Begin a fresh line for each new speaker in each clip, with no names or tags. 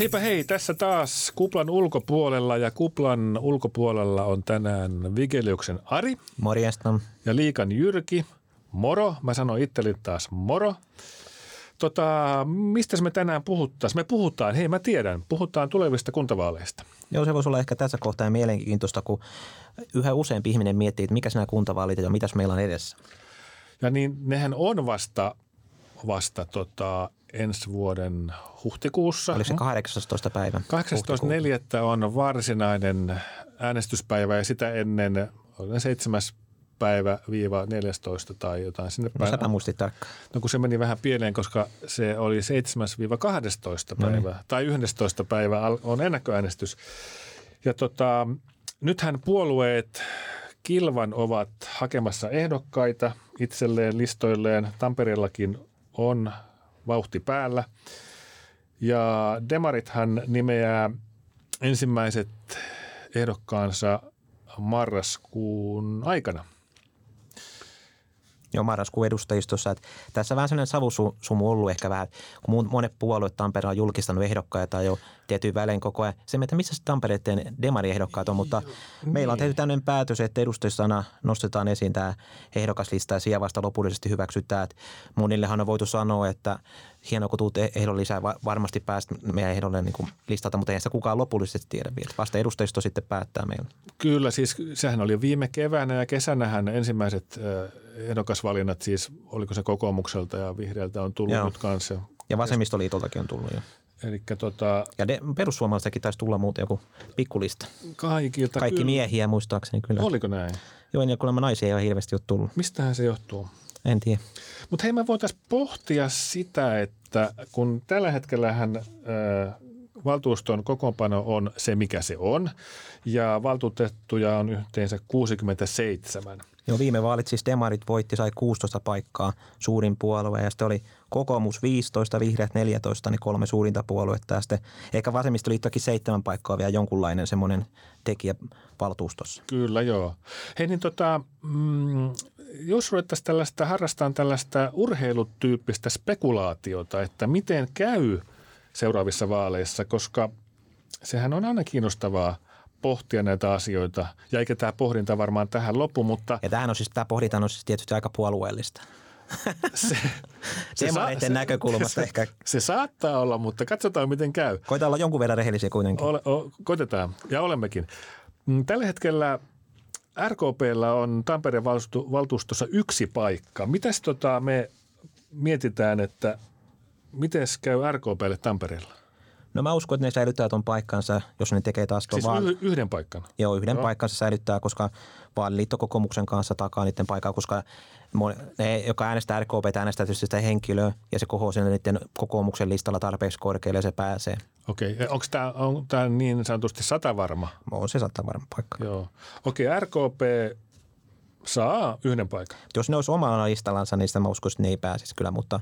Heipä hei, tässä taas Kuplan ulkopuolella ja Kuplan ulkopuolella on tänään Vigeliuksen Ari.
Morjesta.
Ja Liikan Jyrki. Moro. Mä sanoin itselleni taas moro. Tota, mistä me tänään puhuttaisiin? Me puhutaan, hei mä tiedän, puhutaan tulevista kuntavaaleista.
Joo, se voisi olla ehkä tässä kohtaa mielenkiintoista, kun yhä useampi ihminen miettii, että mikä nämä kuntavaalit ja mitäs meillä on edessä.
Ja niin nehän on vasta, vasta tota, ensi vuoden huhtikuussa.
Oli se 18. päivä.
18.4. on varsinainen äänestyspäivä ja sitä ennen oli 7 päivä viiva 14 tai jotain sinne
päin. No muistit
tarkkaan. No kun se meni vähän pieleen, koska se oli 7-12 päivä no niin. tai 11 päivä on ennakkoäänestys. Ja tota, nythän puolueet kilvan ovat hakemassa ehdokkaita itselleen listoilleen. Tampereellakin on vauhti päällä. Ja Demarithan nimeää ensimmäiset ehdokkaansa marraskuun aikana –
jo marraskuun edustajistossa. Että tässä vähän sellainen savusumu ollut ehkä vähän, kun monet puolueet Tampereella on julkistanut ehdokkaita jo tietyin välein koko ajan. Se, että missä Tampereiden demariehdokkaat on, mutta niin. meillä on tehty tämmöinen päätös, että edustajistana nostetaan esiin tämä ehdokaslista ja siellä vasta lopullisesti hyväksytään. Että monillehan on voitu sanoa, että hienoa, kun tuut ehdon lisää, varmasti päästä meidän ehdolle niin listalta, mutta ei sitä kukaan lopullisesti tiedä vielä. Vasta edustajisto sitten päättää meillä.
Kyllä, siis sehän oli viime keväänä ja kesänähän ensimmäiset ehdokasvalinnat, siis oliko se kokoomukselta ja vihreältä on tullut Joo. nyt kanssa.
Ja vasemmistoliitoltakin on tullut jo.
Elikkä tota,
ja de, perussuomalaistakin taisi tulla muuten joku pikkulista.
Kaikilta
Kaikki kyllä. miehiä muistaakseni kyllä.
Oliko näin?
Joo, ja kuulemma naisia ei ole hirveästi ole tullut.
Mistähän se johtuu?
En tiedä.
Mutta hei, me voitaisiin pohtia sitä, että kun tällä hetkellähän äh, valtuuston kokoonpano on se, mikä se on, ja valtuutettuja on yhteensä 67.
Joo, viime vaalit siis Demarit voitti, sai 16 paikkaa, suurin puolue, ja sitten oli kokoomus 15, vihreät 14, niin kolme suurinta puoluetta, ja sitten ehkä vasemmistoliittokin seitsemän paikkaa vielä jonkunlainen semmoinen tekijä valtuustossa.
Kyllä, joo. Hei, niin tota, mm, jos ruvettaisiin tällaista, harrastaan tällaista urheilutyyppistä spekulaatiota, että miten käy seuraavissa vaaleissa, koska sehän on aina kiinnostavaa pohtia näitä asioita. Ja eikä tämä pohdinta varmaan tähän lopu, mutta...
Ja tämähän on siis, tämä pohdinta on siis tietysti aika puolueellista. Se, se, saa, se näkökulmasta
se,
ehkä.
Se saattaa olla, mutta katsotaan miten käy.
Koitetaan olla jonkun verran rehellisiä kuitenkin. Ole,
o, koitetaan, ja olemmekin. Mm, tällä hetkellä RKPllä on Tampereen valtuustossa yksi paikka. Mitäs tota me mietitään, että miten käy RKPlle Tampereella?
No mä uskon, että ne säilyttää tuon paikkansa, jos ne tekee taas
tuon siis yhden paikkan?
Joo, yhden Joo. paikkansa säilyttää, koska vaaliliittokokoomuksen kanssa takaa niiden paikkaa, koska ne, joka äänestää RKP, äänestää tietysti sitä henkilöä ja se kohoo sen niiden kokoomuksen listalla tarpeeksi korkealle ja se pääsee.
Okei, okay. onko tämä on tää niin sanotusti sata varma?
On se sata varma paikka.
Joo. Okei, okay, RKP saa yhden paikan.
Jos ne olisi omalla listallansa, niin sitä mä uskoisin, että ne ei pääsisi kyllä, mutta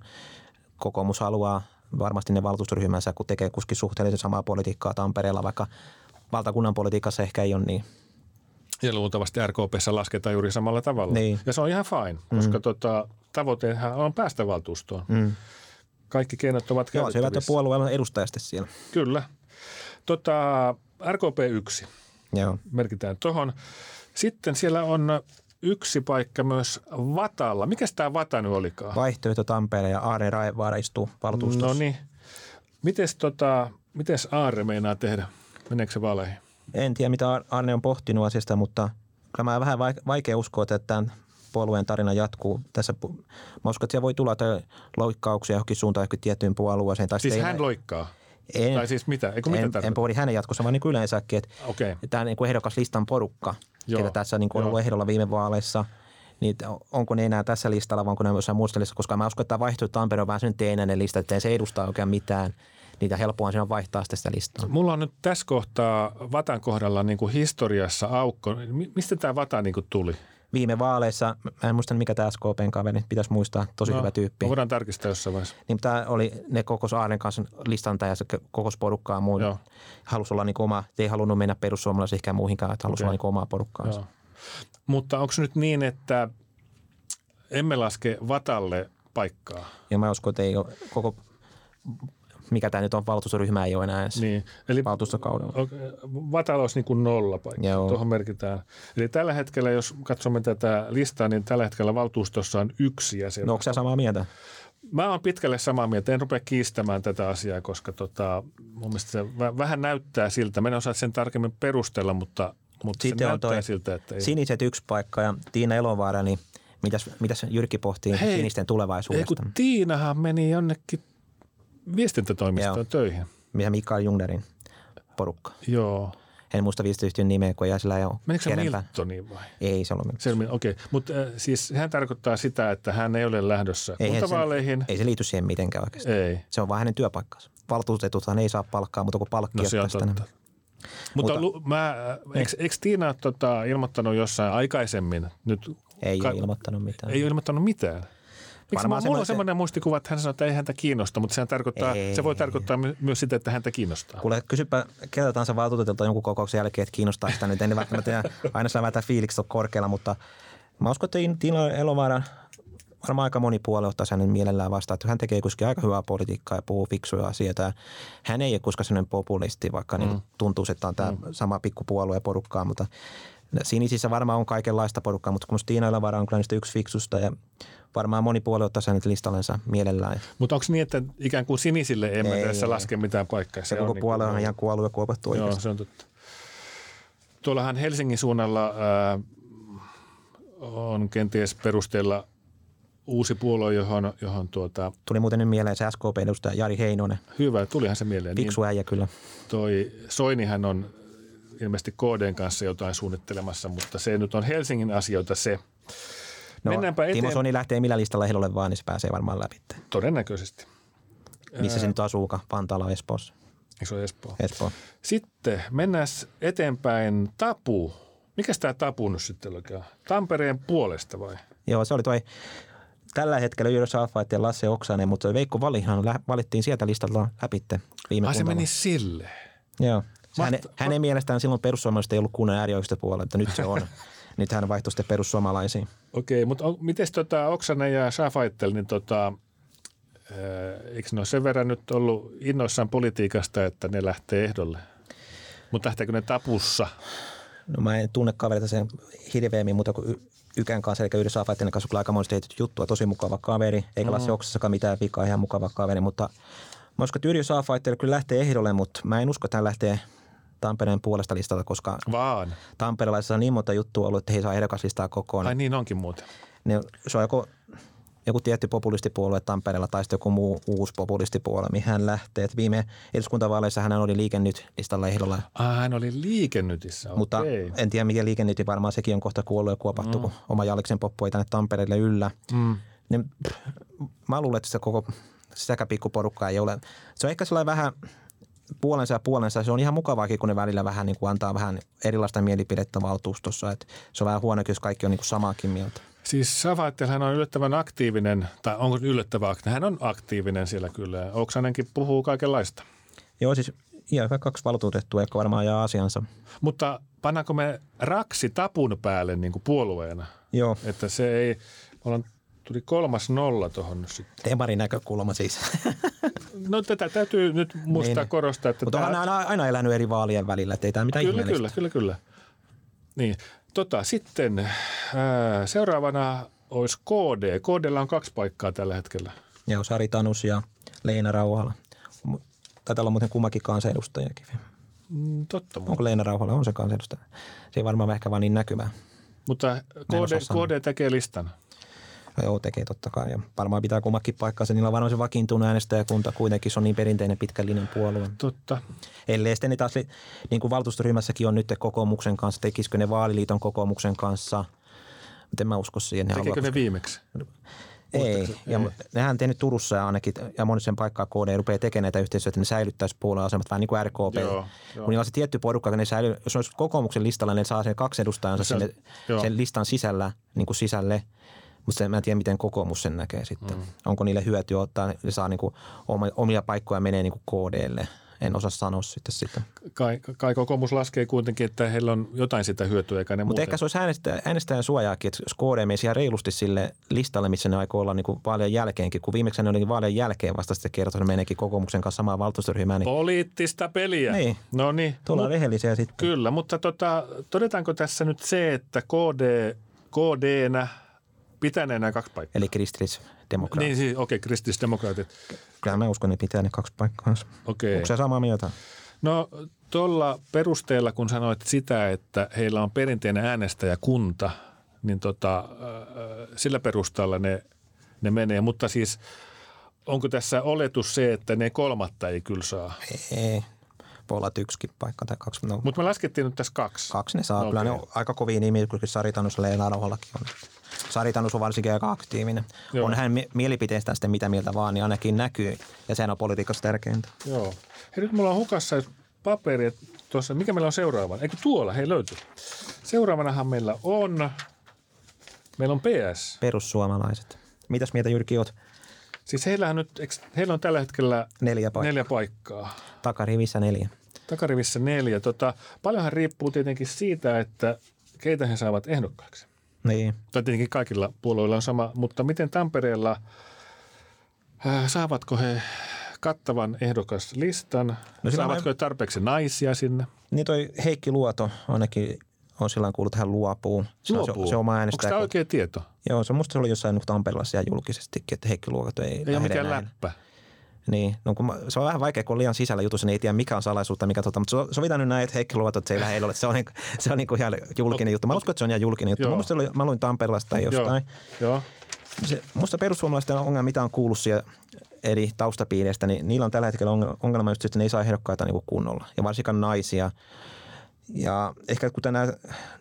kokoomus haluaa varmasti ne valtuustoryhmänsä, kun tekee kuskin suhteellisen samaa politiikkaa Tampereella, vaikka valtakunnan politiikassa ehkä ei ole niin.
Ja luultavasti RKPssä lasketaan juuri samalla tavalla. Niin. Ja se on ihan fine, koska mm. tota, tavoitehan on päästä valtuustoon. Mm. Kaikki keinot ovat
Joo, se on puolueen edustajasti siellä.
Kyllä. Tota, RKP 1 Joo. merkitään tuohon. Sitten siellä on yksi paikka myös Vatalla. Mikä tämä Vata nyt olikaan?
Vaihtoehto Tampere ja Aare Raevaara istuu valtuustossa.
No niin. Mites, tota, mites Aare meinaa tehdä? Meneekö se vaaleihin?
En tiedä, mitä Arne on pohtinut asiasta, mutta kyllä mä vähän vaikea uskoa, että tämän puolueen tarina jatkuu. Tässä, mä uskon, että siellä voi tulla loikkauksia johonkin suuntaan johonkin tiettyyn puolueeseen. Tai
siis hän ei, loikkaa? En, tai siis mitä? Eikö
en, mitä en pohdi hänen jatkossa, vaan niin yleensäkin, että okay. tämä niin kuin ehdokaslistan porukka, Joo. ketä tässä niin kuin on ollut ehdolla viime vaaleissa, niin onko ne enää tässä listalla, vai onko ne jossain muussa listassa, koska mä uskon, että tämä vaihtoehto Tampere on vähän sen teenäinen lista, että se edustaa oikein mitään. Niitä helppoa siinä on vaihtaa sitä listaa.
Mulla on nyt tässä kohtaa Vatan kohdalla niin kuin historiassa aukko. Mistä tämä Vata niin kuin tuli?
Viime vaaleissa, mä en muista mikä tämä SKPn kaveri, pitäisi muistaa, tosi no, hyvä tyyppi.
Voidaan tarkistaa jossain vaiheessa.
Niin tämä oli ne koko Aaren kanssa listanta ja se koko porukkaa muu. Halusi olla niin oma, ei halunnut mennä perussuomalaisiin muihinkaan, että halusi okay. olla niin omaa porukkaansa.
Mutta onko nyt niin, että emme laske Vatalle paikkaa?
Ja mä uskon, että ei ole koko mikä tämä nyt on, valtuustoryhmä ei ole enää edes niin. Eli valtuustokaudella.
Vatalo olisi niin kuin nolla paikka. Tuohon merkitään. Eli tällä hetkellä, jos katsomme tätä listaa, niin tällä hetkellä valtuustossa on yksi jäsen.
No onko samaa mieltä?
Mä oon pitkälle samaa mieltä. En rupea kiistämään tätä asiaa, koska tota, mun mielestä se vähän näyttää siltä. Mä en osaa sen tarkemmin perustella, mutta, mutta Sitten se on näyttää siltä, että ei.
Siniset yksi paikka ja Tiina Elovaara, niin mitäs, mitäs Jyrki pohtii Hei, sinisten tulevaisuudesta?
Ei kun Tiinahan meni jonnekin viestintätoimistoon töihin.
Mitä Mikael Jungnerin porukka.
Joo.
En muista viestintäyhtiön nimeä, kun ei sillä jo
Menikö se Miltoniin vai?
Ei se ollut
Milton. Okei, okay. mutta äh, siis hän tarkoittaa sitä, että hän ei ole lähdössä ei kuntavaaleihin.
Se, ei se liity siihen mitenkään oikeasti.
Ei.
Se on vain hänen työpaikkansa. Valtuutetuthan ei saa palkkaa, mutta kun palkkiot no, se on totta.
Mutta, mutta lu, mä, eikö, eikö Tiina tota, ilmoittanut jossain aikaisemmin? Nyt,
ei ka- ole ilmoittanut mitään.
Ei ole ilmoittanut mitään? Miksi mulla semmoinen... on semmoinen muistikuva, että hän sanoo, että ei häntä kiinnosta, mutta sehän tarkoittaa, ei. se voi tarkoittaa my- myös sitä, että häntä kiinnostaa.
Kuule, kysypä keltä tahansa valtuutetulta jonkun kokouksen jälkeen, että kiinnostaa sitä nyt. En välttämättä aina saa vähän fiilikset korkealla, mutta mä uskon, että Tiina Elovaara varmaan aika moni puolue ottaa hänen mielellään vastaan, että hän tekee kuitenkin aika hyvää politiikkaa ja puhuu fiksuja asioita. Hän ei ole koska sellainen populisti, vaikka niin mm. niin tuntuu, että on tämä mm. sama pikkupuolue porukkaa, mutta Sinisissä varmaan on kaikenlaista porukkaa, mutta kun Tiina Elovaara on kyllä niistä yksi fiksusta ja varmaan moni puolue ottaa sen listallensa mielellään.
Mutta onko niin, että ikään kuin sinisille emme ei, tässä ei, laske mitään paikkaa?
Se, se koko on puolue niin on ihan kuollut ja kuopattu
Joo, se on totta. Tuollahan Helsingin suunnalla äh, on kenties perusteella uusi puolue, johon, johon tuota...
Tuli muuten nyt mieleen se SKP-edustaja Jari Heinonen.
Hyvä, tulihan se mieleen.
Fiksu niin, äijä kyllä.
Toi Soinihan on ilmeisesti KDn kanssa jotain suunnittelemassa, mutta se nyt on Helsingin asioita se.
No, Mennäänpä eteen. Timo Soni lähtee millä listalla ehdolle vaan, niin se pääsee varmaan läpi.
Todennäköisesti.
Missä se nyt asuukaan? Pantaalla Espoossa.
Eikö se ole Espoo?
Espoo.
Sitten mennään eteenpäin Tapu. Mikä tämä Tapu nyt sitten oikein Tampereen puolesta vai?
Joo, se oli toi tällä hetkellä Jyrö Saafait ja Lasse Oksanen, mutta Veikko Valihan valittiin sieltä listalta läpi viime
Ai se meni sille.
Joo. Hänen, hänen mielestään silloin perussuomalaiset ei ollut kunnan äärioikeistopuolella, että nyt se on. nyt hän vaihtoi sitten perussuomalaisiin.
Okei, mutta on, miten tota Oksanen ja Schafaitel, niin tota, eikö ne ole sen verran nyt ollut innoissaan politiikasta, että ne lähtee ehdolle? Mutta lähteekö ne tapussa?
No mä en tunne kavereita sen hirveämmin, mutta kuin Ykän kanssa, eli Yhdessä Afaittelin kanssa kyllä aika tehty juttua, tosi mukava kaveri, eikä mm. Oksassakaan mitään vikaa, ihan mukava kaveri, mutta mä uskon, että Yrjö kyllä lähtee ehdolle, mutta mä en usko, että hän lähtee Tampereen puolesta listalta, koska
Vaan.
Tamperelaisissa on niin monta juttua ollut, että he ei saa ehdokaslistaa kokoon.
Ai niin onkin muuten.
Ne, se on joku, joku tietty populistipuolue Tampereella tai sitten joku muu uusi populistipuolue, mihin hän lähtee. Et viime eduskuntavaaleissa hän oli liikennyt listalla ehdolla.
Ah, hän oli liikennytissä, okay.
Mutta en tiedä mikä liikennyti, varmaan sekin on kohta kuollut ja kuopattu, mm. kun oma Jalliksen poppu ei tänne Tampereelle yllä. Mm. Niin, pff, mä luulen, että se koko sitäkään pikkuporukkaa ei ole. Se on ehkä sellainen vähän – puolensa ja puolensa. Se on ihan mukavaakin, kun ne välillä vähän niin kuin antaa vähän erilaista mielipidettä valtuustossa. Että se on vähän huono, jos kaikki on niin kuin samaakin mieltä.
Siis Savaittel hän on yllättävän aktiivinen, tai onko yllättävän aktiivinen? Hän on aktiivinen siellä kyllä. Oksanenkin puhuu kaikenlaista.
Joo, siis ihan hyvä kaksi valtuutettua, jotka varmaan ajaa asiansa.
Mutta pannaanko me raksi tapun päälle niin kuin puolueena?
Joo.
Että se ei, ollaan Tuli kolmas nolla tuohon nyt sitten.
Demarin näkökulma siis.
No tätä täytyy nyt muistaa niin. korostaa. Että
Mutta tämä... on aina, aina elänyt eri vaalien välillä, että ei tämä mitään
Kyllä, kyllä, kyllä, kyllä. Niin. Tota, sitten ää, seuraavana olisi KD. KDlla on kaksi paikkaa tällä hetkellä.
Joo, Sari Tanus ja Leena Rauhala. Taitaa olla muuten kummakin kansanedustajakin.
Mm, totta.
Onko Leena Rauhala on se kansanedustaja? Se ei varmaan ehkä vaan niin näkyvää.
Mutta KD, KD tekee listan.
Joo, tekee totta kai. Ja varmaan pitää kummakin paikkaansa. Niillä on varmaan se vakiintunut äänestäjäkunta kuitenkin. Se on niin perinteinen pitkällinen puolue.
Totta.
Ellei sitten taas, niin kuin valtuustoryhmässäkin on nyt kokoomuksen kanssa, tekisikö ne vaaliliiton kokoomuksen kanssa. Mutta en mä usko siihen.
Tekikö ne viimeksi?
Ei, ja
Ei.
nehän on tehnyt Turussa ja ainakin, ja monissa paikkaa KD rupeaa tekemään näitä yhteistyötä, että ne säilyttäisi puolueasemat vähän niin kuin RKP.
Joo,
Joo. Kun niillä on se tietty porukka, ne säilyy, jos olisi kokoomuksen listalla, ne saa sen kaksi edustajansa
Se
sinne,
joo.
sen listan sisällä, niin kuin sisälle. Mutta mä en tiedä, miten kokoomus sen näkee sitten. Mm. Onko niille hyötyä ottaa, ne saa niin kuin omia paikkoja menee niin kuin KDlle. En osaa sanoa sitten sitä.
Kai, kai kokoomus laskee kuitenkin, että heillä on jotain sitä hyötyä, eikä ne
Mutta
muuten.
ehkä se olisi äänestäjän, äänestäjän suojaakin, että jos KD menisi ihan reilusti sille listalle, missä ne aikoo olla niin kuin vaalien jälkeenkin, kun viimeksi ne oli vaalien jälkeen vasta sitten kertoi, että ne meneekin kokoomuksen kanssa samaan valtuustoryhmään, niin
Poliittista peliä.
Niin.
No niin.
tuolla
Mut-
rehellisiä sitten.
Kyllä, mutta tota, todetaanko tässä nyt se, että KD, KDnä pitäneenä kaksi paikkaa?
Eli kristillisdemokraatit.
Niin, siis, okei, okay, kristillisdemokraatit.
Kyllä mä uskon, että pitää ne kaksi paikkaa.
Okei.
Onko se samaa mieltä?
No tuolla perusteella, kun sanoit sitä, että heillä on perinteinen äänestäjäkunta, niin tota, äh, sillä perusteella ne, ne menee. Mutta siis onko tässä oletus se, että ne kolmatta ei kyllä saa?
Ei. Voi olla yksikin paikka tai kaksi. No,
Mutta me laskettiin nyt tässä kaksi.
kaksi ne saa.
Okei.
Kyllä ne on aika kovia nimiä, kun Sari Tanus Leena on. Sari Tanus on varsinkin aika aktiivinen.
Joo.
On hän mi- mielipiteestään sitten mitä mieltä vaan, niin ainakin näkyy. Ja sehän on politiikassa tärkeintä.
Joo. Hei, nyt mulla on hukassa paperi tuossa. Mikä meillä on seuraavana? Eikö tuolla? Hei, löytyy. Seuraavanahan meillä on, meillä on PS.
Perussuomalaiset. Mitäs mieltä Jyrki oot?
Siis heillähän nyt, heillä on tällä hetkellä
Neljä paikkaa.
neljä paikkaa.
Takarivissä neljä.
Takarivissä neljä. Tota, paljonhan riippuu tietenkin siitä, että keitä he saavat ehdokkaaksi.
Niin.
Tai tietenkin kaikilla puolueilla on sama, mutta miten Tampereella, äh, saavatko he kattavan ehdokaslistan?
No
saavatko
mä-
he tarpeeksi naisia sinne?
Niin toi Heikki Luoto ainakin on silloin kuullut, että hän luopuu. Se on
Luopuu.
se, se oma
Onko tämä oikea tieto?
Joo, se musta se oli jossain Tampereella siellä julkisestikin, että Heikki Luoto ei,
Ei ole mikään
enää.
läppä.
Niin, no kun mä, se on vähän vaikea, kun on liian sisällä jutussa, niin ei tiedä mikä on salaisuutta, mikä tota, mutta so- sovitaan nyt näin, että Heikki Luoto, että se ei lähde elolle. Se on, niinku- se on niin kuin ihan julkinen juttu. Mä uskon, että se on ihan julkinen juttu.
Joo.
Mä, musta oli, mä luin Tampereelasta tai jostain.
Joo. Joo.
Se, musta perussuomalaisten ongelma, mitä on kuullut siellä eri taustapiireistä, niin niillä on tällä hetkellä ongelma- just, että ne ei saa ehdokkaita niin kunnolla. Ja varsinkaan naisia. Ja ehkä kun nämä,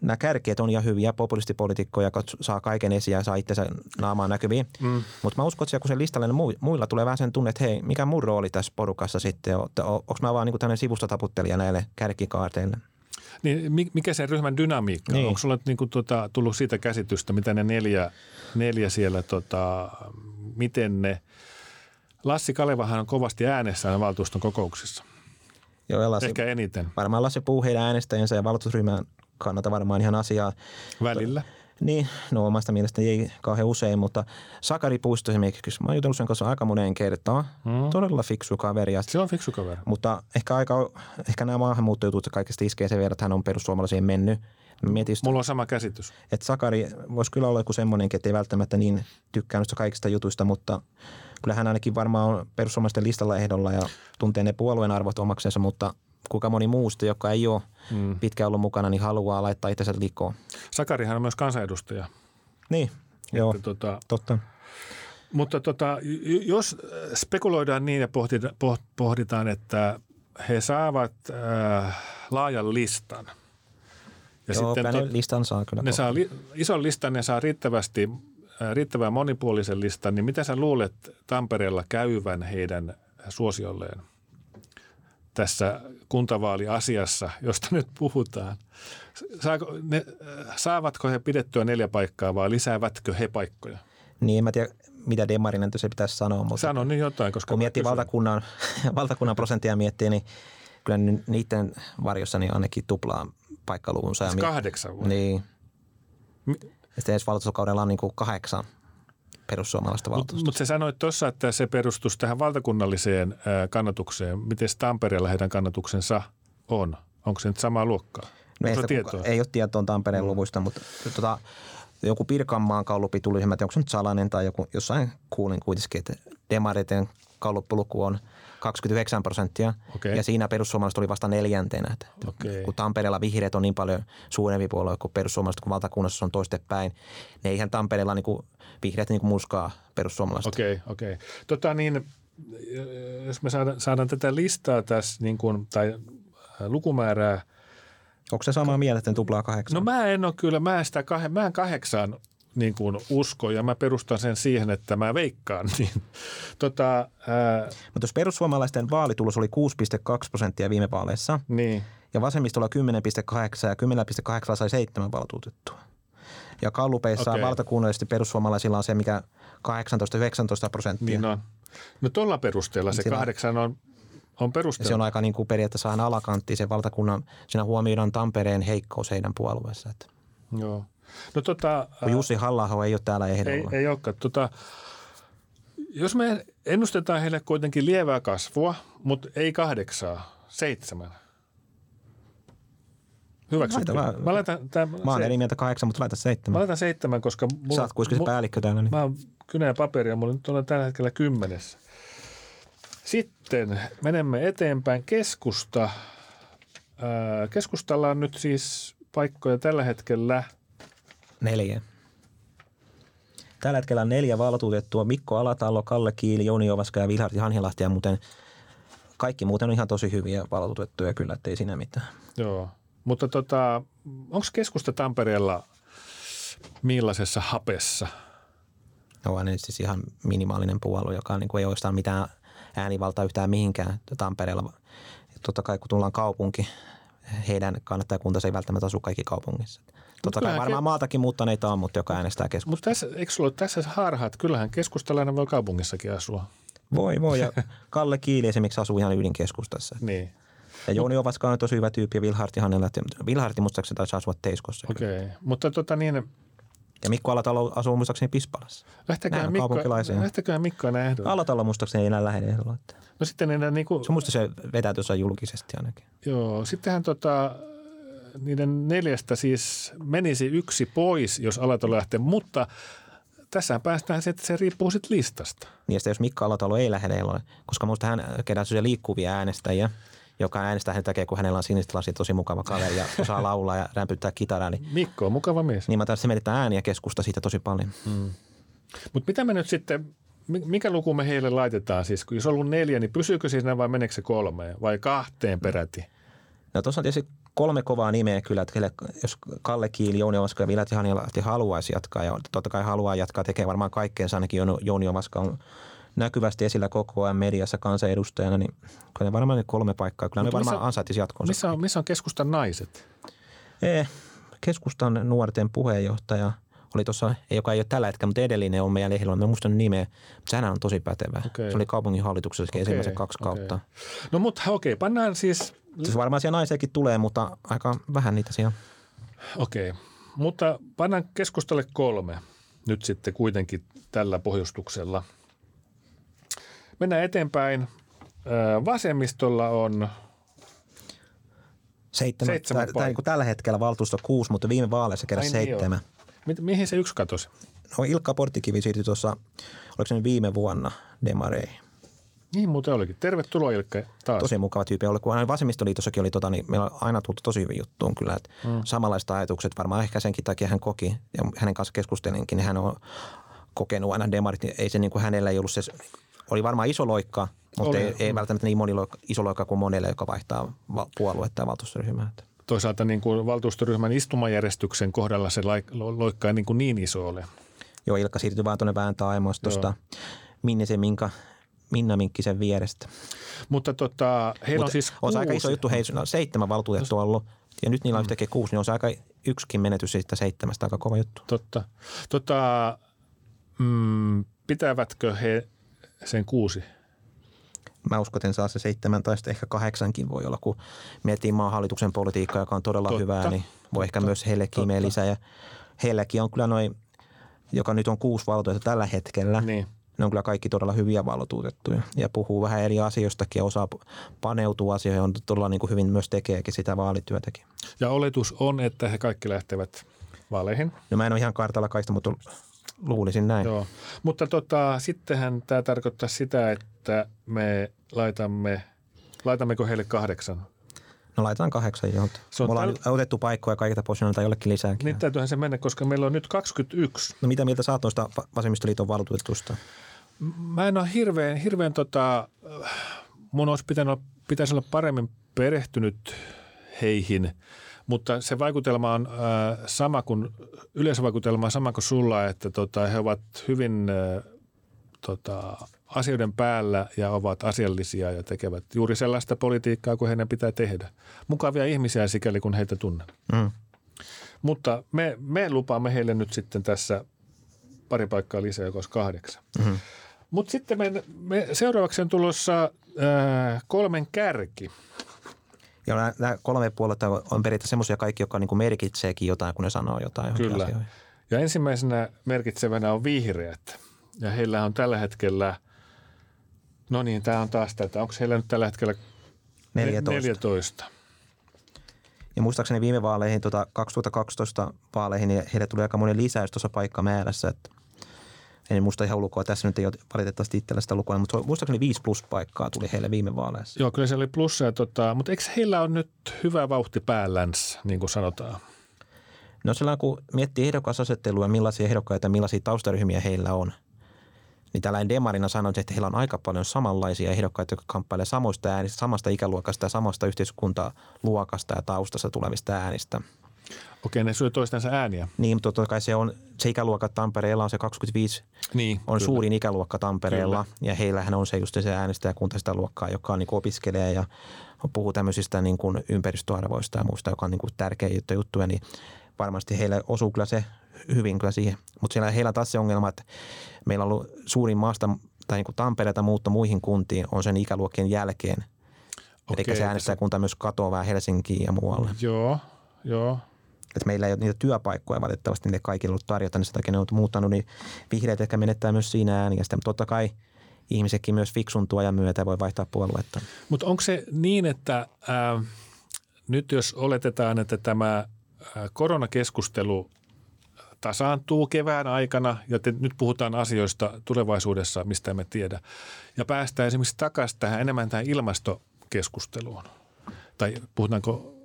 nämä kärkeet on ihan hyviä populistipolitiikkoja, jotka saa kaiken esiin ja saa itsensä naamaan näkyviin. Mm. Mutta mä uskon, että kun se listalle mui- muilla tulee vähän sen tunne, että hei, mikä mun rooli tässä porukassa sitten on? Onko mä vaan niin tämmöinen sivustotaputtelija näille kärkikaarteille?
Niin, mi- mikä sen ryhmän dynamiikka on?
Niin.
Onko sulla niin kuin, tota, tullut siitä käsitystä, mitä ne neljä, neljä siellä, tota, miten ne... Lassi Kalevahan on kovasti äänessä valtuuston kokouksissa.
Joo, ja Lassi,
Ehkä eniten
varmaan Lassi puhuu heidän äänestäjänsä ja valtuusryhmän kannalta varmaan ihan asiaa.
välillä.
Niin, no omasta mielestäni ei kauhean usein, mutta Sakari Puisto esimerkiksi, mä oon jutellut sen kanssa aika moneen kertaan. Mm. Todella fiksu kaveri.
Se on fiksu kaveri.
mutta ehkä, aika, ehkä nämä maahanmuuttojutut kaikista iskee sen verran, että hän on perussuomalaisiin mennyt. Mietin,
Mulla on sama käsitys.
että Sakari voisi kyllä olla joku semmoinenkin, että ei välttämättä niin tykkää kaikista jutuista, mutta kyllä hän ainakin varmaan on perussuomalaisten listalla ehdolla ja tuntee ne puolueen arvot omaksensa, mutta kuinka moni muusta, joka ei ole mm. pitkään ollut mukana, niin haluaa laittaa itsensä likoon.
Sakarihan on myös kansanedustaja.
Niin, joo,
Että, tota,
totta.
mutta tota, jos spekuloidaan niin ja pohditaan, pohditaan että he saavat äh, laajan listan. Ja
Joo,
sitten tot-
listan saa kyllä.
ne saa li, ison listan, ne saa riittävästi, äh, riittävän monipuolisen listan, niin mitä sä luulet Tampereella käyvän heidän suosiolleen tässä kuntavaaliasiassa, josta nyt puhutaan? Saako, ne, äh, saavatko he pidettyä neljä paikkaa vai lisäävätkö he paikkoja?
Niin, en mä tiedä, mitä demarinen se pitäisi sanoa, mutta
Sano niin jotain, koska
kun miettii
kysyn.
valtakunnan, valtakunnan prosenttia miettii, niin kyllä ni- niiden varjossa niin ainakin tuplaa paikkaluvunsa.
Siis kahdeksan vai?
Niin.
Mi-
Ja sitten ensi valtuustokaudella on niin kuin kahdeksan perussuomalaista
Mutta
valtuustoa.
mut sä sanoit tuossa, että se perustus tähän valtakunnalliseen kannatukseen. Miten Tampereella heidän kannatuksensa on? Onko se nyt samaa luokkaa?
No ei, sitä
tietoa?
ei ole tietoa Tampereen mm. luvuista, mutta tota, joku Pirkanmaan kallupi tuli, en onko se nyt salainen tai joku, jossain kuulin kuitenkin, että Demareiden kalluppuluku on 29 prosenttia
Okei.
ja siinä perussuomalaiset oli vasta neljäntenä.
Okei.
Kun Tampereella vihreät on niin paljon suurempi puolue kuin perussuomalaiset, kun valtakunnassa on toistepäin, niin eihän Tampereella niin kuin, vihreät niin kuin muskaa perussuomalaiset.
Okei, okei. Tota niin, jos me saadaan, saadaan tätä listaa tässä niin kuin, tai ää, lukumäärää.
Onko se samaa mieltä, että ne tuplaa kahdeksan?
No mä en ole kyllä, mä en sitä kah- mä en kahdeksaan niin kuin usko ja mä perustan sen siihen, että mä veikkaan. Niin, tota, ää,
Mutta jos perussuomalaisten vaalitulos oli 6,2 prosenttia viime vaaleissa
niin,
ja vasemmistolla 10,8 ja 10,8 sai seitsemän valtuutettua. Ja kallupeissa okay. valtakunnallisesti perussuomalaisilla on se, mikä 18-19 prosenttia.
niin on. No tuolla perusteella se
Sillä-
kahdeksan on, on
se on aika niin kuin periaatteessa aina alakantti sen valtakunnan. Siinä huomioidaan Tampereen heikkous heidän puolueessa. Että
Joo. No tota,
kun Jussi halla ei ole täällä
ei,
ehdolla.
ei olekaan. Tota, jos me ennustetaan heille kuitenkin lievää kasvua, mutta ei kahdeksaa, seitsemän. Hyväksytkö?
Laita vaan.
Mä laitan, tämän,
Mä oon eri mieltä kahdeksan, mutta laita
mä
seitsemän.
laitan seitsemän, koska mulla,
Sä oot kuitenkin päällikkö täällä. Niin.
Mä oon kynä ja paperia, mulla nyt on tällä hetkellä kymmenessä. Sitten menemme eteenpäin. Keskusta. Keskustalla on nyt siis paikkoja tällä hetkellä.
Neljä. Tällä hetkellä on neljä valtuutettua. Mikko Alatalo, Kalle Kiili, Jouni Ovaska ja Vilharti Hanhilahti. Ja muuten kaikki muuten on ihan tosi hyviä valtuutettuja kyllä, ettei siinä mitään.
Joo. Mutta tota, onko keskusta Tampereella millaisessa hapessa?
Ne on siis ihan minimaalinen puolue, joka niin kuin ei oikeastaan mitään äänivaltaa yhtään mihinkään Tampereella. Totta kai kun tullaan kaupunki, heidän kannattajakuntansa ei välttämättä asu kaikki kaupungissa. Totta kai varmaan
ke-
maatakin muuttaneita on, mutta joka äänestää keskustaa.
Mutta tässä, eikö sulla ole tässä harha, että kyllähän keskustalainen voi kaupungissakin asua?
Voi, voi. Ja Kalle Kiili esimerkiksi asuu ihan ydinkeskustassa.
Niin,
Ja Jouni Ovaska on tosi hyvä tyyppi ja Vilharti Hannella. Vilharti muistaakseni taisi asua Teiskossa.
okei. Okay. Mutta tota niin,
Ja Mikko Alatalo asuu muistaakseni Pispalassa. on
Mikko, lähteköhän Mikko enää ehdolle?
Alatalo muistaakseni ei enää lähde ehdolla.
No sitten enää niinku,
Se muista se vetää tuossa julkisesti ainakin.
joo, sittenhän tota, niiden neljästä siis menisi yksi pois, jos Alatalo lähtee, mutta tässähän päästään siihen, että se riippuu sitten listasta.
Niin ja sitten jos Mikko Alatalo ei lähde ehdolle, koska muista hän kerää sellaisia liikkuvia äänestäjiä, joka äänestää hänen takia, kun hänellä on siniset lasit, tosi mukava kaveri ja osaa laulaa ja rämpyttää kitaraa. Niin,
Mikko on mukava mies.
niin mä tässä menetään ääniä keskusta siitä tosi paljon.
Mutta mitä me nyt sitten, mi- mikä luku me heille laitetaan siis? Kun jos on ollut neljä, niin pysyykö siinä vai meneekö se kolmeen vai kahteen peräti?
No tuossa on tietysti kolme kovaa nimeä kyllä, että jos Kalle Kiili, Jouni Ovaska ja Vilat Hanilahti haluaisi jatkaa ja totta kai haluaa jatkaa, tekee varmaan kaikkeensa ainakin Jouni Ovaska on näkyvästi esillä koko ajan mediassa kansanedustajana, niin kyllä ne varmaan ne kolme paikkaa, kyllä ne
Mutta missä-
varmaan ansaitsisi jatkonsa.
Missä on, missä on keskustan naiset?
Eh, keskustan nuorten puheenjohtaja oli tuossa, joka ei ole tällä hetkellä, mutta edellinen on meidän lehdellä, mä en muista nimeä, mutta sehän on tosi pätevä.
Okei.
Se oli kaupunginhallituksessa okay. ensimmäiset kaksi
okei.
kautta.
No mutta okei, pannaan siis,
Siis varmaan siellä naisiakin tulee, mutta aika vähän niitä siellä.
okei, mutta pannaan keskustalle kolme nyt sitten kuitenkin tällä pohjustuksella. Mennään eteenpäin. Vasemmistolla on,
Seitsemän.
Seitsemän
Tää, tää,
paikkaa.
niin kuin tällä hetkellä valtuusto kuusi, mutta viime vaaleissa kerran
niin
seitsemän.
mit- mihin se yksi katosi?
No Ilkka Porttikivi siirtyi tuossa, oliko se nyt viime vuonna Demareihin.
Niin muuten olikin. Tervetuloa Ilkka taas.
Tosi mukava tyyppi ollut, kun aina vasemmistoliitossakin oli, tota, niin meillä on aina tullut tosi hyvin juttuun kyllä. Että mm. Samanlaiset ajatukset varmaan ehkä senkin takia hän koki ja hänen kanssa keskustelinkin, niin hän on kokenut aina demarit, niin ei se niin kuin hänellä ei ollut se, oli varmaan iso loikka, mutta
Oli,
ei, ei, välttämättä niin moni loikka, iso loikka kuin monelle, joka vaihtaa va- puoluetta ja valtuustoryhmää.
Toisaalta niin kuin valtuustoryhmän istumajärjestyksen kohdalla se loikka ei niin, kuin niin iso ole.
Joo, Ilkka siirtyi vaan tuonne vääntää aimoista tuosta Minne se Minka, Minna Minkkisen vierestä.
Mutta tota, heillä on
Mut
siis
on aika iso juttu, hei, no, seitsemän valtuutettua ollut ja nyt niillä on yhtäkkiä kuusi, niin on se aika yksikin menetys siitä seitsemästä, aika kova juttu.
Totta. Tota, mm, pitävätkö he sen kuusi?
Mä uskon, että saa se seitsemän tai sitten ehkä kahdeksankin voi olla, kun miettii maan hallituksen politiikkaa, joka on todella
Totta,
hyvää, niin voi ehkä
totta,
myös heillekin imee
totta.
lisää. Ja heilläkin on kyllä noin, joka nyt on kuusi valtuutettua tällä hetkellä,
Niin.
ne on kyllä kaikki todella hyviä valtuutettuja ja puhuu vähän eri asioistakin ja osaa paneutua asioihin, on todella niin kuin hyvin myös tekeekin sitä vaalityötäkin.
Ja oletus on, että he kaikki lähtevät vaaleihin.
No mä en ole ihan kartalla kaista, mutta luulisin näin.
Joo. Mutta tota, sittenhän tämä tarkoittaa sitä, että me laitamme, laitammeko heille kahdeksan?
No laitetaan kahdeksan johon.
Se on
Me ollaan nyt otettu paikkoja kaikilta pois, jollekin lisääkin.
Niin täytyyhän se mennä, koska meillä on nyt 21.
No mitä mieltä saat noista va- vasemmistoliiton valtuutetusta?
Mä en ole hirveän, hirveän tota, mun olisi pitänyt, pitäisi olla paremmin perehtynyt heihin, Mutta se vaikutelma on äh, sama kuin, yleisövaikutelma on sama kuin sulla, että tota, he ovat hyvin äh, tota, asioiden päällä ja ovat asiallisia ja tekevät juuri sellaista politiikkaa kuin heidän pitää tehdä. Mukavia ihmisiä sikäli kun heitä tunnen. Mm. Mutta me, me lupaamme heille nyt sitten tässä pari paikkaa lisää, joka olisi kahdeksan. Mm-hmm. Mutta sitten me, me seuraavaksi on tulossa äh, kolmen kärki.
Ja nämä, nämä kolme puoletta on periaatteessa semmoisia kaikki, jotka niin kuin merkitseekin jotain, kun ne sanoo jotain.
Kyllä. Asioihin. Ja ensimmäisenä merkitsevänä on vihreät. Ja heillä on tällä hetkellä, no niin, tämä on taas tätä. Onko heillä nyt tällä hetkellä 14? 14.
Ja muistaakseni viime vaaleihin, tuota 2012 vaaleihin, niin heille tuli aika monen lisäys tuossa paikkamäärässä. Että en muista ihan ulkoa, tässä nyt ei ole valitettavasti itsellä sitä lukua, mutta muistaakseni 5 plus paikkaa tuli heille viime vaaleissa.
Joo, kyllä se oli plussa, tota, mutta eikö heillä ole nyt hyvä vauhti päällänsä, niin kuin sanotaan?
No silloin kun miettii ehdokasasettelua, millaisia ehdokkaita ja millaisia taustaryhmiä heillä on – niin tällainen demarina sanoi, että heillä on aika paljon samanlaisia ehdokkaita, jotka kamppailevat samoista äänistä, samasta ikäluokasta ja samasta yhteiskuntaluokasta ja taustasta tulevista äänistä.
Okei, ne syö toistensa ääniä.
Niin, mutta totta kai se on, se ikäluokka Tampereella on se 25, niin, on kyllä. suurin ikäluokka Tampereella kyllä. ja heillähän on se just se äänestäjäkunta sitä luokkaa, joka on, niin opiskelee ja puhuu tämmöisistä niin kuin ympäristöarvoista ja muista, joka on niin kuin tärkeitä juttuja, niin varmasti heille osuu kyllä se hyvin kyllä siihen. Mutta siellä heillä on taas se ongelma, että meillä on ollut suurin maasta tai niin kuin Tampereelta muutto muihin kuntiin on sen ikäluokkien jälkeen. Okei, Eli se äänestäjäkunta myös katoaa vähän Helsinkiin ja muualle.
Joo, joo.
Et meillä ei ole niitä työpaikkoja valitettavasti niille kaikille ollut tarjota, niin sen takia ne on muuttanut, niin vihreät ehkä menettää myös siinä ääniästä. Mutta totta kai ihmisetkin myös fiksun tuojan myötä voi vaihtaa puoluetta.
Mutta onko se niin, että äh, nyt jos oletetaan, että tämä äh, koronakeskustelu tasaantuu kevään aikana ja te, nyt puhutaan asioista tulevaisuudessa, mistä emme tiedä. Ja päästään esimerkiksi takaisin tähän enemmän tähän ilmastokeskusteluun. Tai puhutaanko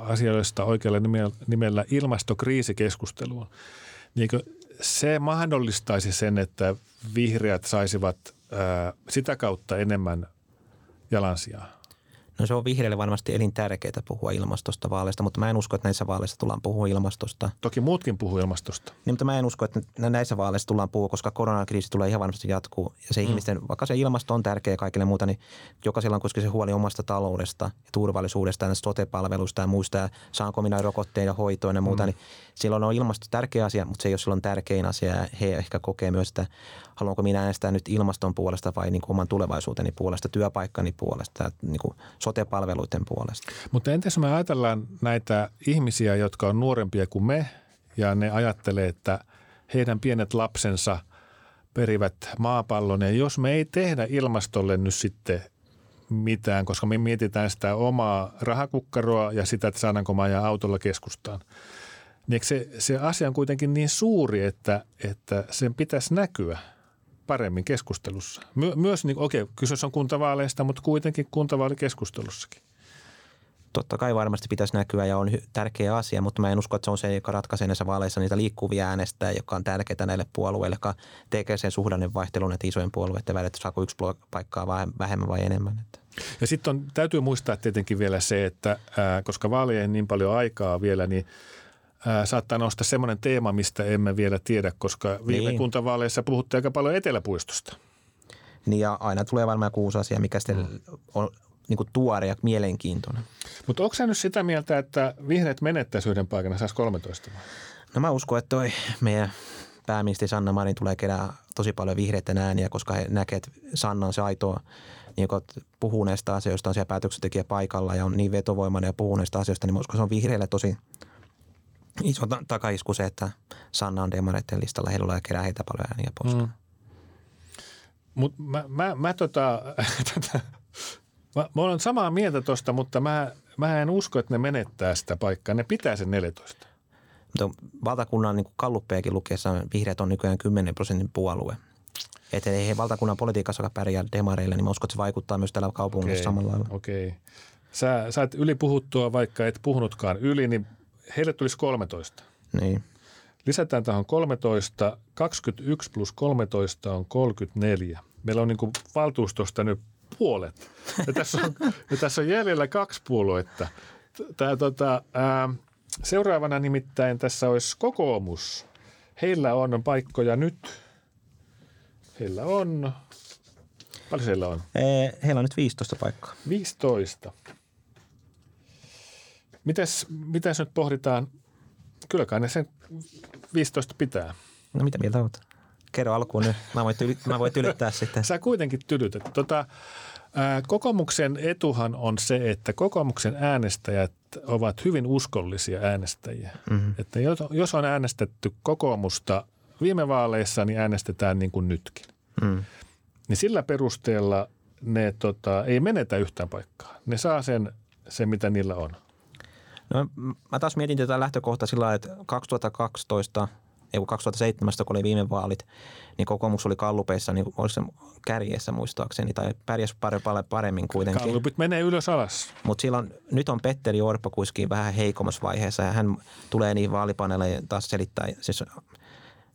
asioista oikealla nimellä ilmastokriisikeskusteluun. Niin se mahdollistaisi sen, että vihreät saisivat äh, sitä kautta enemmän jalansijaa.
No se on vihreille varmasti elintärkeää puhua ilmastosta vaaleista, mutta mä en usko, että näissä vaaleissa tullaan puhua ilmastosta.
Toki muutkin puhuu ilmastosta.
Niin, mutta mä en usko, että näissä vaaleissa tullaan puhua, koska koronakriisi tulee ihan varmasti jatkuu. Ja se mm. ihmisten, vaikka se ilmasto on tärkeä kaikille muuta, niin jokaisella on kuitenkin se huoli omasta taloudesta ja turvallisuudesta ja sote-palveluista ja muista ja saanko minä rokotteen ja hoitoon ja muuta, mm. niin silloin on ilmasto tärkeä asia, mutta se ei ole silloin tärkein asia. Ja he ehkä kokee myös, että haluanko minä äänestää nyt ilmaston puolesta vai niin kuin oman tulevaisuuteni puolesta, työpaikkani puolesta, niin kuin sote-palveluiden puolesta.
Mutta entäs me ajatellaan näitä ihmisiä, jotka on nuorempia kuin me ja ne ajattelee, että heidän pienet lapsensa perivät maapallon ja jos me ei tehdä ilmastolle nyt sitten mitään, koska me mietitään sitä omaa rahakukkaroa ja sitä, että saadaanko mä ajaa autolla keskustaan. Niin se, se asia on kuitenkin niin suuri, että, että sen pitäisi näkyä – paremmin keskustelussa. My, myös, niin, okei, kyseessä on kuntavaaleista, mutta kuitenkin kuntavaalikeskustelussakin.
Totta kai varmasti pitäisi näkyä ja on tärkeä asia, mutta mä en usko, että se on se, joka ratkaisee näissä vaaleissa niitä liikkuvia äänestä, joka on tärkeää näille puolueille, joka tekee sen suhdannevaihtelun että isojen puolueiden välillä, että saako yksi paikkaa vähemmän vai enemmän.
Ja sitten täytyy muistaa tietenkin vielä se, että ää, koska vaalien niin paljon aikaa vielä, niin – saattaa nostaa semmoinen teema, mistä emme vielä tiedä, koska viime niin. kuntavaaleissa puhuttiin aika paljon Eteläpuistosta.
Niin ja aina tulee varmaan kuusi asia, mikä sitten mm. on niin kuin tuore ja mielenkiintoinen.
Mutta onko nyt sitä mieltä, että vihreät menettäisi yhden paikan saisi 13 vai?
No mä uskon, että toi meidän pääministeri Sanna Marin tulee kerää tosi paljon vihreiden ääniä, koska he näkevät, että Sanna on se aitoa, niin puhuu näistä asioista, on siellä päätöksentekijä paikalla ja on niin vetovoimainen ja puhuu näistä asioista, niin uskon, se on vihreille tosi iso takaisku se, että Sanna on demareiden listalla heillä ja kerää heitä paljon ääniä pois. Mm.
Mut mä, mä, mä, tota, tota, mä, mä olen samaa mieltä tuosta, mutta mä, mä en usko, että ne menettää sitä paikkaa. Ne pitää sen 14.
Mutta valtakunnan niin kalluppeakin lukiessa vihreät on nykyään 10 prosentin puolue. Että ei valtakunnan politiikassa pärjää demareille, niin mä uskon, että se vaikuttaa myös täällä kaupungissa okay, samalla lailla.
Okei. Okay. Sä saat yli puhuttua, vaikka et puhunutkaan yli, niin heille tulisi 13.
Niin.
Lisätään tähän 13. 21 plus 13 on 34. Meillä on niin kuin valtuustosta nyt puolet. Ja tässä on, ja tässä on jäljellä kaksi puoluetta. Tää, tota, ää, seuraavana nimittäin tässä olisi kokoomus. Heillä on paikkoja nyt. Heillä on, paljon heillä on?
Heillä on nyt 15 paikkaa.
15. Mitäs, mitäs nyt pohditaan? Kyllä kai ne sen 15 pitää.
No mitä mieltä olet? Kerro alkuun nyt. Mä voin, tyli, mä voin tylyttää sitten.
Sä kuitenkin tylytät. Tota, ää, kokoomuksen etuhan on se, että kokoomuksen äänestäjät ovat hyvin uskollisia äänestäjiä. Mm-hmm. Että jos, jos on äänestetty kokoomusta viime vaaleissa, niin äänestetään niin kuin nytkin. Mm. Niin sillä perusteella ne tota, ei menetä yhtään paikkaa. Ne saa sen, sen mitä niillä on.
No, mä taas mietin tätä lähtökohtaa sillä että 2012, ei 2017, kun oli viime vaalit, niin kokoomus oli kallupeissa, niin olisi se kärjessä muistaakseni, tai pärjäs paljon paremmin kuitenkin.
Kallupit menee ylös alas.
Mutta silloin, nyt on Petteri Orpo kuitenkin vähän heikommassa vaiheessa, ja hän tulee niin vaalipaneeleja taas selittää, siis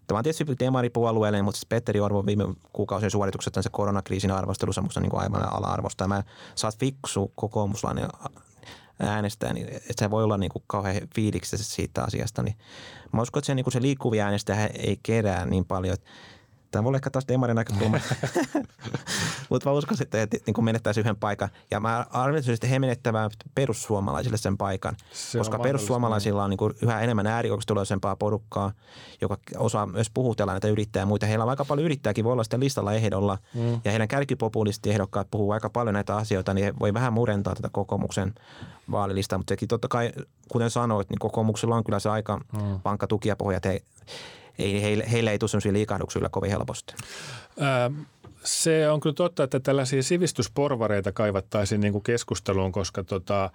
Tämä on tietysti demaripuolueelle, mutta siis Petteri Orvo viime kuukausien suoritukset se koronakriisin arvostelussa musta niin kuin aivan ala-arvosta. Mä saat fiksu kokoomuslainen äänestää, niin että se voi olla niin kuin kauhean fiiliksessä siitä asiasta. Niin mä uskon, että se, niin kuin se liikkuvia äänestäjä ei kerää niin paljon. Että Tämä voi olla ehkä taas demarin näkökulma. Mutta mä uskon sitten, että niin menettäisi yhden paikan. Ja mä arvioisin, että he menettävät perussuomalaisille sen paikan. Se koska perussuomalaisilla on niin kuin yhä enemmän äärikokestuloisempaa porukkaa, joka osaa myös puhutella näitä yrittäjä ja muita. Heillä on aika paljon yrittäjäkin, voi olla sitten listalla ehdolla. Mm. Ja heidän kärkipopulistiehdokkaat puhuu aika paljon näitä asioita, niin he voi vähän murentaa tätä kokoomuksen vaalilistaa. Mutta sekin totta kai, kuten sanoit, niin kokoomuksella on kyllä se aika mm. vankka tukijapohja. He, ei, heille, heille ei tule sellaisia liikahduksia kovin helposti.
Ää, se on kyllä totta, että tällaisia sivistysporvareita kaivattaisiin niin kuin keskusteluun, koska tota,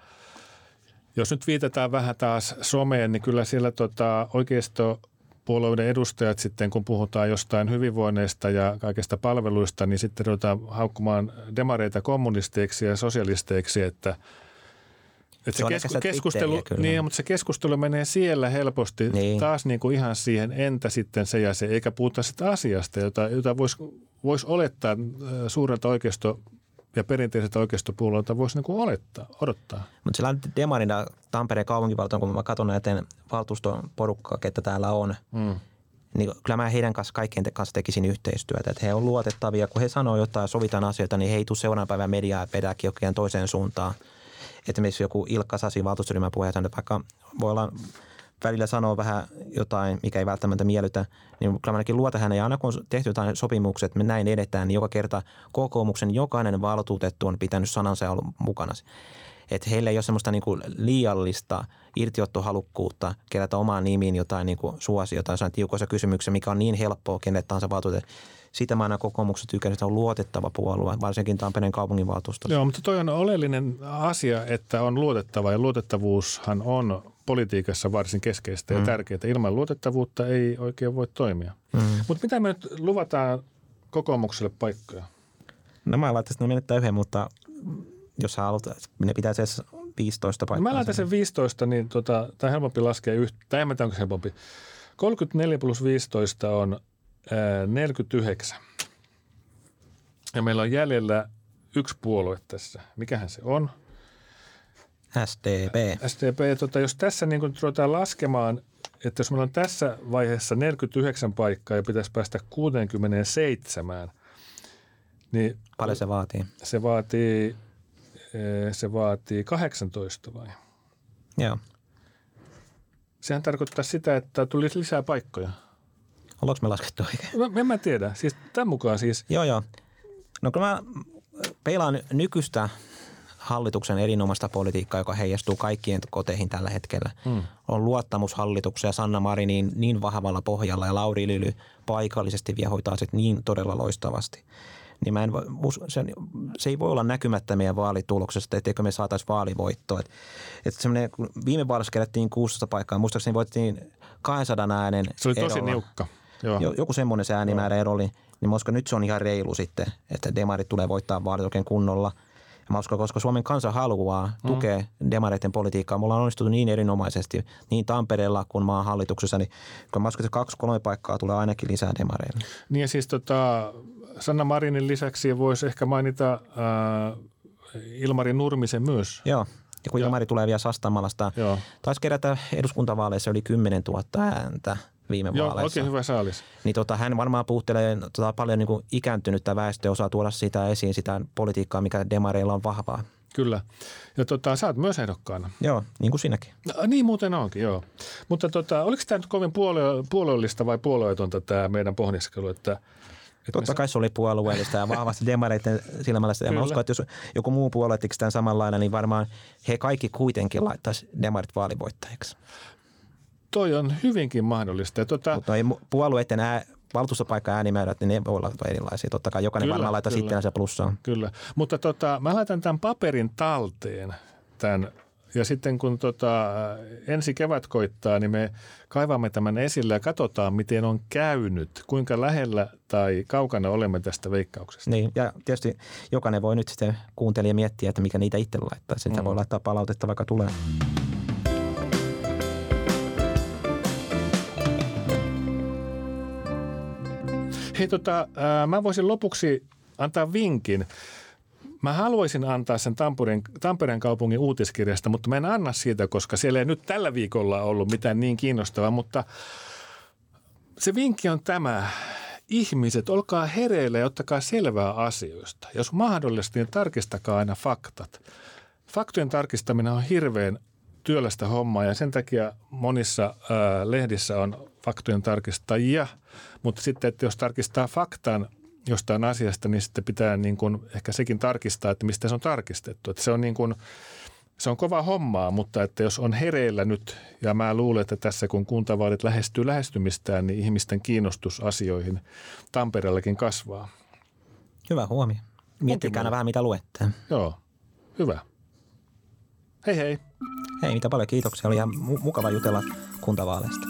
jos nyt viitataan vähän taas someen, niin kyllä siellä tota, oikeisto puolueiden edustajat sitten, kun puhutaan jostain hyvinvoinneista ja kaikista palveluista, niin sitten ruvetaan haukkumaan demareita kommunisteiksi ja sosialisteiksi, että – et se, se kesku, keskustelu, niin, mutta se keskustelu menee siellä helposti niin. taas niin kuin ihan siihen entä sitten se ja se, eikä puhuta sitä asiasta, jota, jota voisi vois olettaa äh, suurelta oikeisto ja perinteiseltä oikeistopuolueelta voisi niin kuin olettaa, odottaa.
Mutta sillä on demarina Tampereen kaupunkivaltuun, kun mä katson näiden valtuuston porukkaa, ketä täällä on, mm. niin kyllä mä heidän kanssa kaikkien kanssa tekisin yhteistyötä. Että he on luotettavia, kun he sanoo jotain, sovitaan asioita, niin he ei tule seuraavan päivän mediaa ja pedääkin toiseen suuntaan – esimerkiksi joku Ilkka Sasi valtuustoryhmän puheenjohtaja, että vaikka voi olla välillä sanoa vähän jotain, mikä ei välttämättä miellytä, niin kyllä ainakin luota hänen. Ja aina kun on tehty jotain sopimuksia, että me näin edetään, niin joka kerta kokoomuksen jokainen valtuutettu on pitänyt sanansa ja ollut mukana. Että heillä ei ole semmoista niin kuin liiallista irtiottohalukkuutta kerätä omaan nimiin jotain niin kuin suosiota, jotain tiukoissa kysymyksiä, mikä on niin helppoa kenelle tahansa valtuutettu sitä mä aina kokoomuksen tykännyt, että on luotettava puolue, varsinkin Tampereen kaupunginvaltuustossa.
Joo, mutta toi on oleellinen asia, että on luotettava ja luotettavuushan on politiikassa varsin keskeistä ja mm. tärkeää. Ilman luotettavuutta ei oikein voi toimia. Mm. Mutta mitä me nyt luvataan kokoomukselle paikkoja?
No mä laittaisin, että ne menettää yhden, mutta jos sä haluat, ne pitäisi edes 15 paikkaa.
No mä laitan sen 15, niin tota, tämä on helpompi laskea yhtä. Tai en mä tiedä, onko se helpompi. 34 plus 15 on 49. Ja meillä on jäljellä yksi puolue tässä. Mikähän se on?
SDP.
SDP. Tota, jos tässä niin kun ruvetaan laskemaan, että jos meillä on tässä vaiheessa 49 paikkaa ja pitäisi päästä 67, niin
Paljon se vaatii?
Se vaatii, se vaatii 18 vai?
Joo.
Sehän tarkoittaa sitä, että tulisi lisää paikkoja.
Ollaanko me laskettu oikein?
Mä, en mä tiedä. Siis tämän mukaan siis.
Joo, joo. No kun mä peilaan nykyistä hallituksen erinomaista politiikkaa, joka heijastuu kaikkien koteihin tällä hetkellä. Mm. On luottamushallituksia Sanna Marinin niin vahvalla pohjalla ja Lauri Lyly paikallisesti vie hoitaa sit niin todella loistavasti. Niin mä en, se, se ei voi olla näkymättä meidän vaalituloksesta, etteikö me saataisiin vaalivoittoa. Et, et viime vaalissa kerättiin 16 paikkaa, muistaakseni voitettiin 200 äänen
Se oli tosi erolla. niukka.
Joo. Joku semmoinen se äänimäärä ero oli. Niin mä uskon, nyt se on ihan reilu sitten, että demarit tulee voittaa vaalit oikein kunnolla. Ja mä uskon, koska Suomen kansa haluaa mm. tukea mm. demareiden politiikkaa. Me ollaan onnistuttu niin erinomaisesti niin Tampereella kuin maan hallituksessa, niin kun mä uskon, että kaksi-kolme paikkaa tulee ainakin lisää demareille.
Niin ja siis tota, Sanna Marinin lisäksi voisi ehkä mainita äh, Ilmari Nurmisen myös.
Joo. Ja kun Ilmari tulee vielä Sastamalasta,
Joo.
taisi kerätä eduskuntavaaleissa yli 10 000 ääntä viime
Joo,
vaaleissa.
oikein hyvä saalis.
Niin tota, hän varmaan puhuttelee tota, paljon niin kuin ikääntynyttä väestöä, osaa tuoda sitä esiin, sitä politiikkaa, mikä demareilla on vahvaa.
Kyllä. Ja tota, sä oot myös ehdokkaana.
Joo, niin kuin sinäkin.
No, niin muuten onkin, joo. Mutta tota, oliko tämä nyt kovin puolue- puolueellista vai puolueetonta tämä meidän pohdiskelu, että, että
Totta kai se oli puolueellista ja vahvasti demareiden silmällä. Ja mä uskon, että jos joku muu puolue tekisi tämän samanlailla, niin varmaan he kaikki kuitenkin laittaisi demarit vaalivoittajiksi.
Toi on hyvinkin mahdollista. Ja tota,
Mutta mu- puolueiden ää, valtuustopaikka äänimäärät, niin ne voi olla erilaisia. Totta kai jokainen
Kyllä,
varmaan laittaa sitten se plussaa.
Kyllä, mutta tota, mä laitan tämän paperin talteen tämän ja sitten kun tota, ensi kevät koittaa, niin me kaivamme tämän esille ja katsotaan, miten on käynyt, kuinka lähellä tai kaukana olemme tästä veikkauksesta.
Niin, ja tietysti jokainen voi nyt sitten kuuntelija miettiä, että mikä niitä itse laittaa. Sitä
Mm.
voi laittaa palautetta vaikka tulee.
Hei, tota, mä voisin lopuksi antaa vinkin. Mä haluaisin antaa sen Tampereen, Tampereen kaupungin uutiskirjasta, mutta mä en anna siitä, koska siellä ei nyt tällä viikolla ollut mitään niin kiinnostavaa, mutta se vinkki on tämä. Ihmiset, olkaa hereillä ja ottakaa selvää asioista. Jos mahdollista, niin tarkistakaa aina faktat. Faktojen tarkistaminen on hirveän työlästä hommaa ja sen takia monissa ää, lehdissä on faktojen tarkistajia, mutta sitten, että jos tarkistaa faktan jostain asiasta, niin sitten pitää niin kuin ehkä sekin tarkistaa, että mistä se on tarkistettu. Että se on niin kuin, se on kova hommaa, mutta että jos on hereillä nyt, ja mä luulen, että tässä kun kuntavaalit lähestyy lähestymistään, niin ihmisten kiinnostus asioihin Tampereellakin kasvaa.
Hyvä huomio. Miettikää aina vähän, mitä luette.
Joo, hyvä. Hei hei,
Hei, mitä paljon kiitoksia. Oli ihan mu- mukava jutella kuntavaaleista.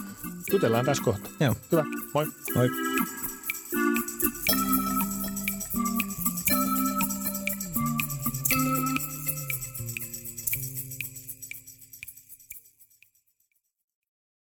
jutellaan tässä kohta.
Joo,
Hyvä, moi.
moi.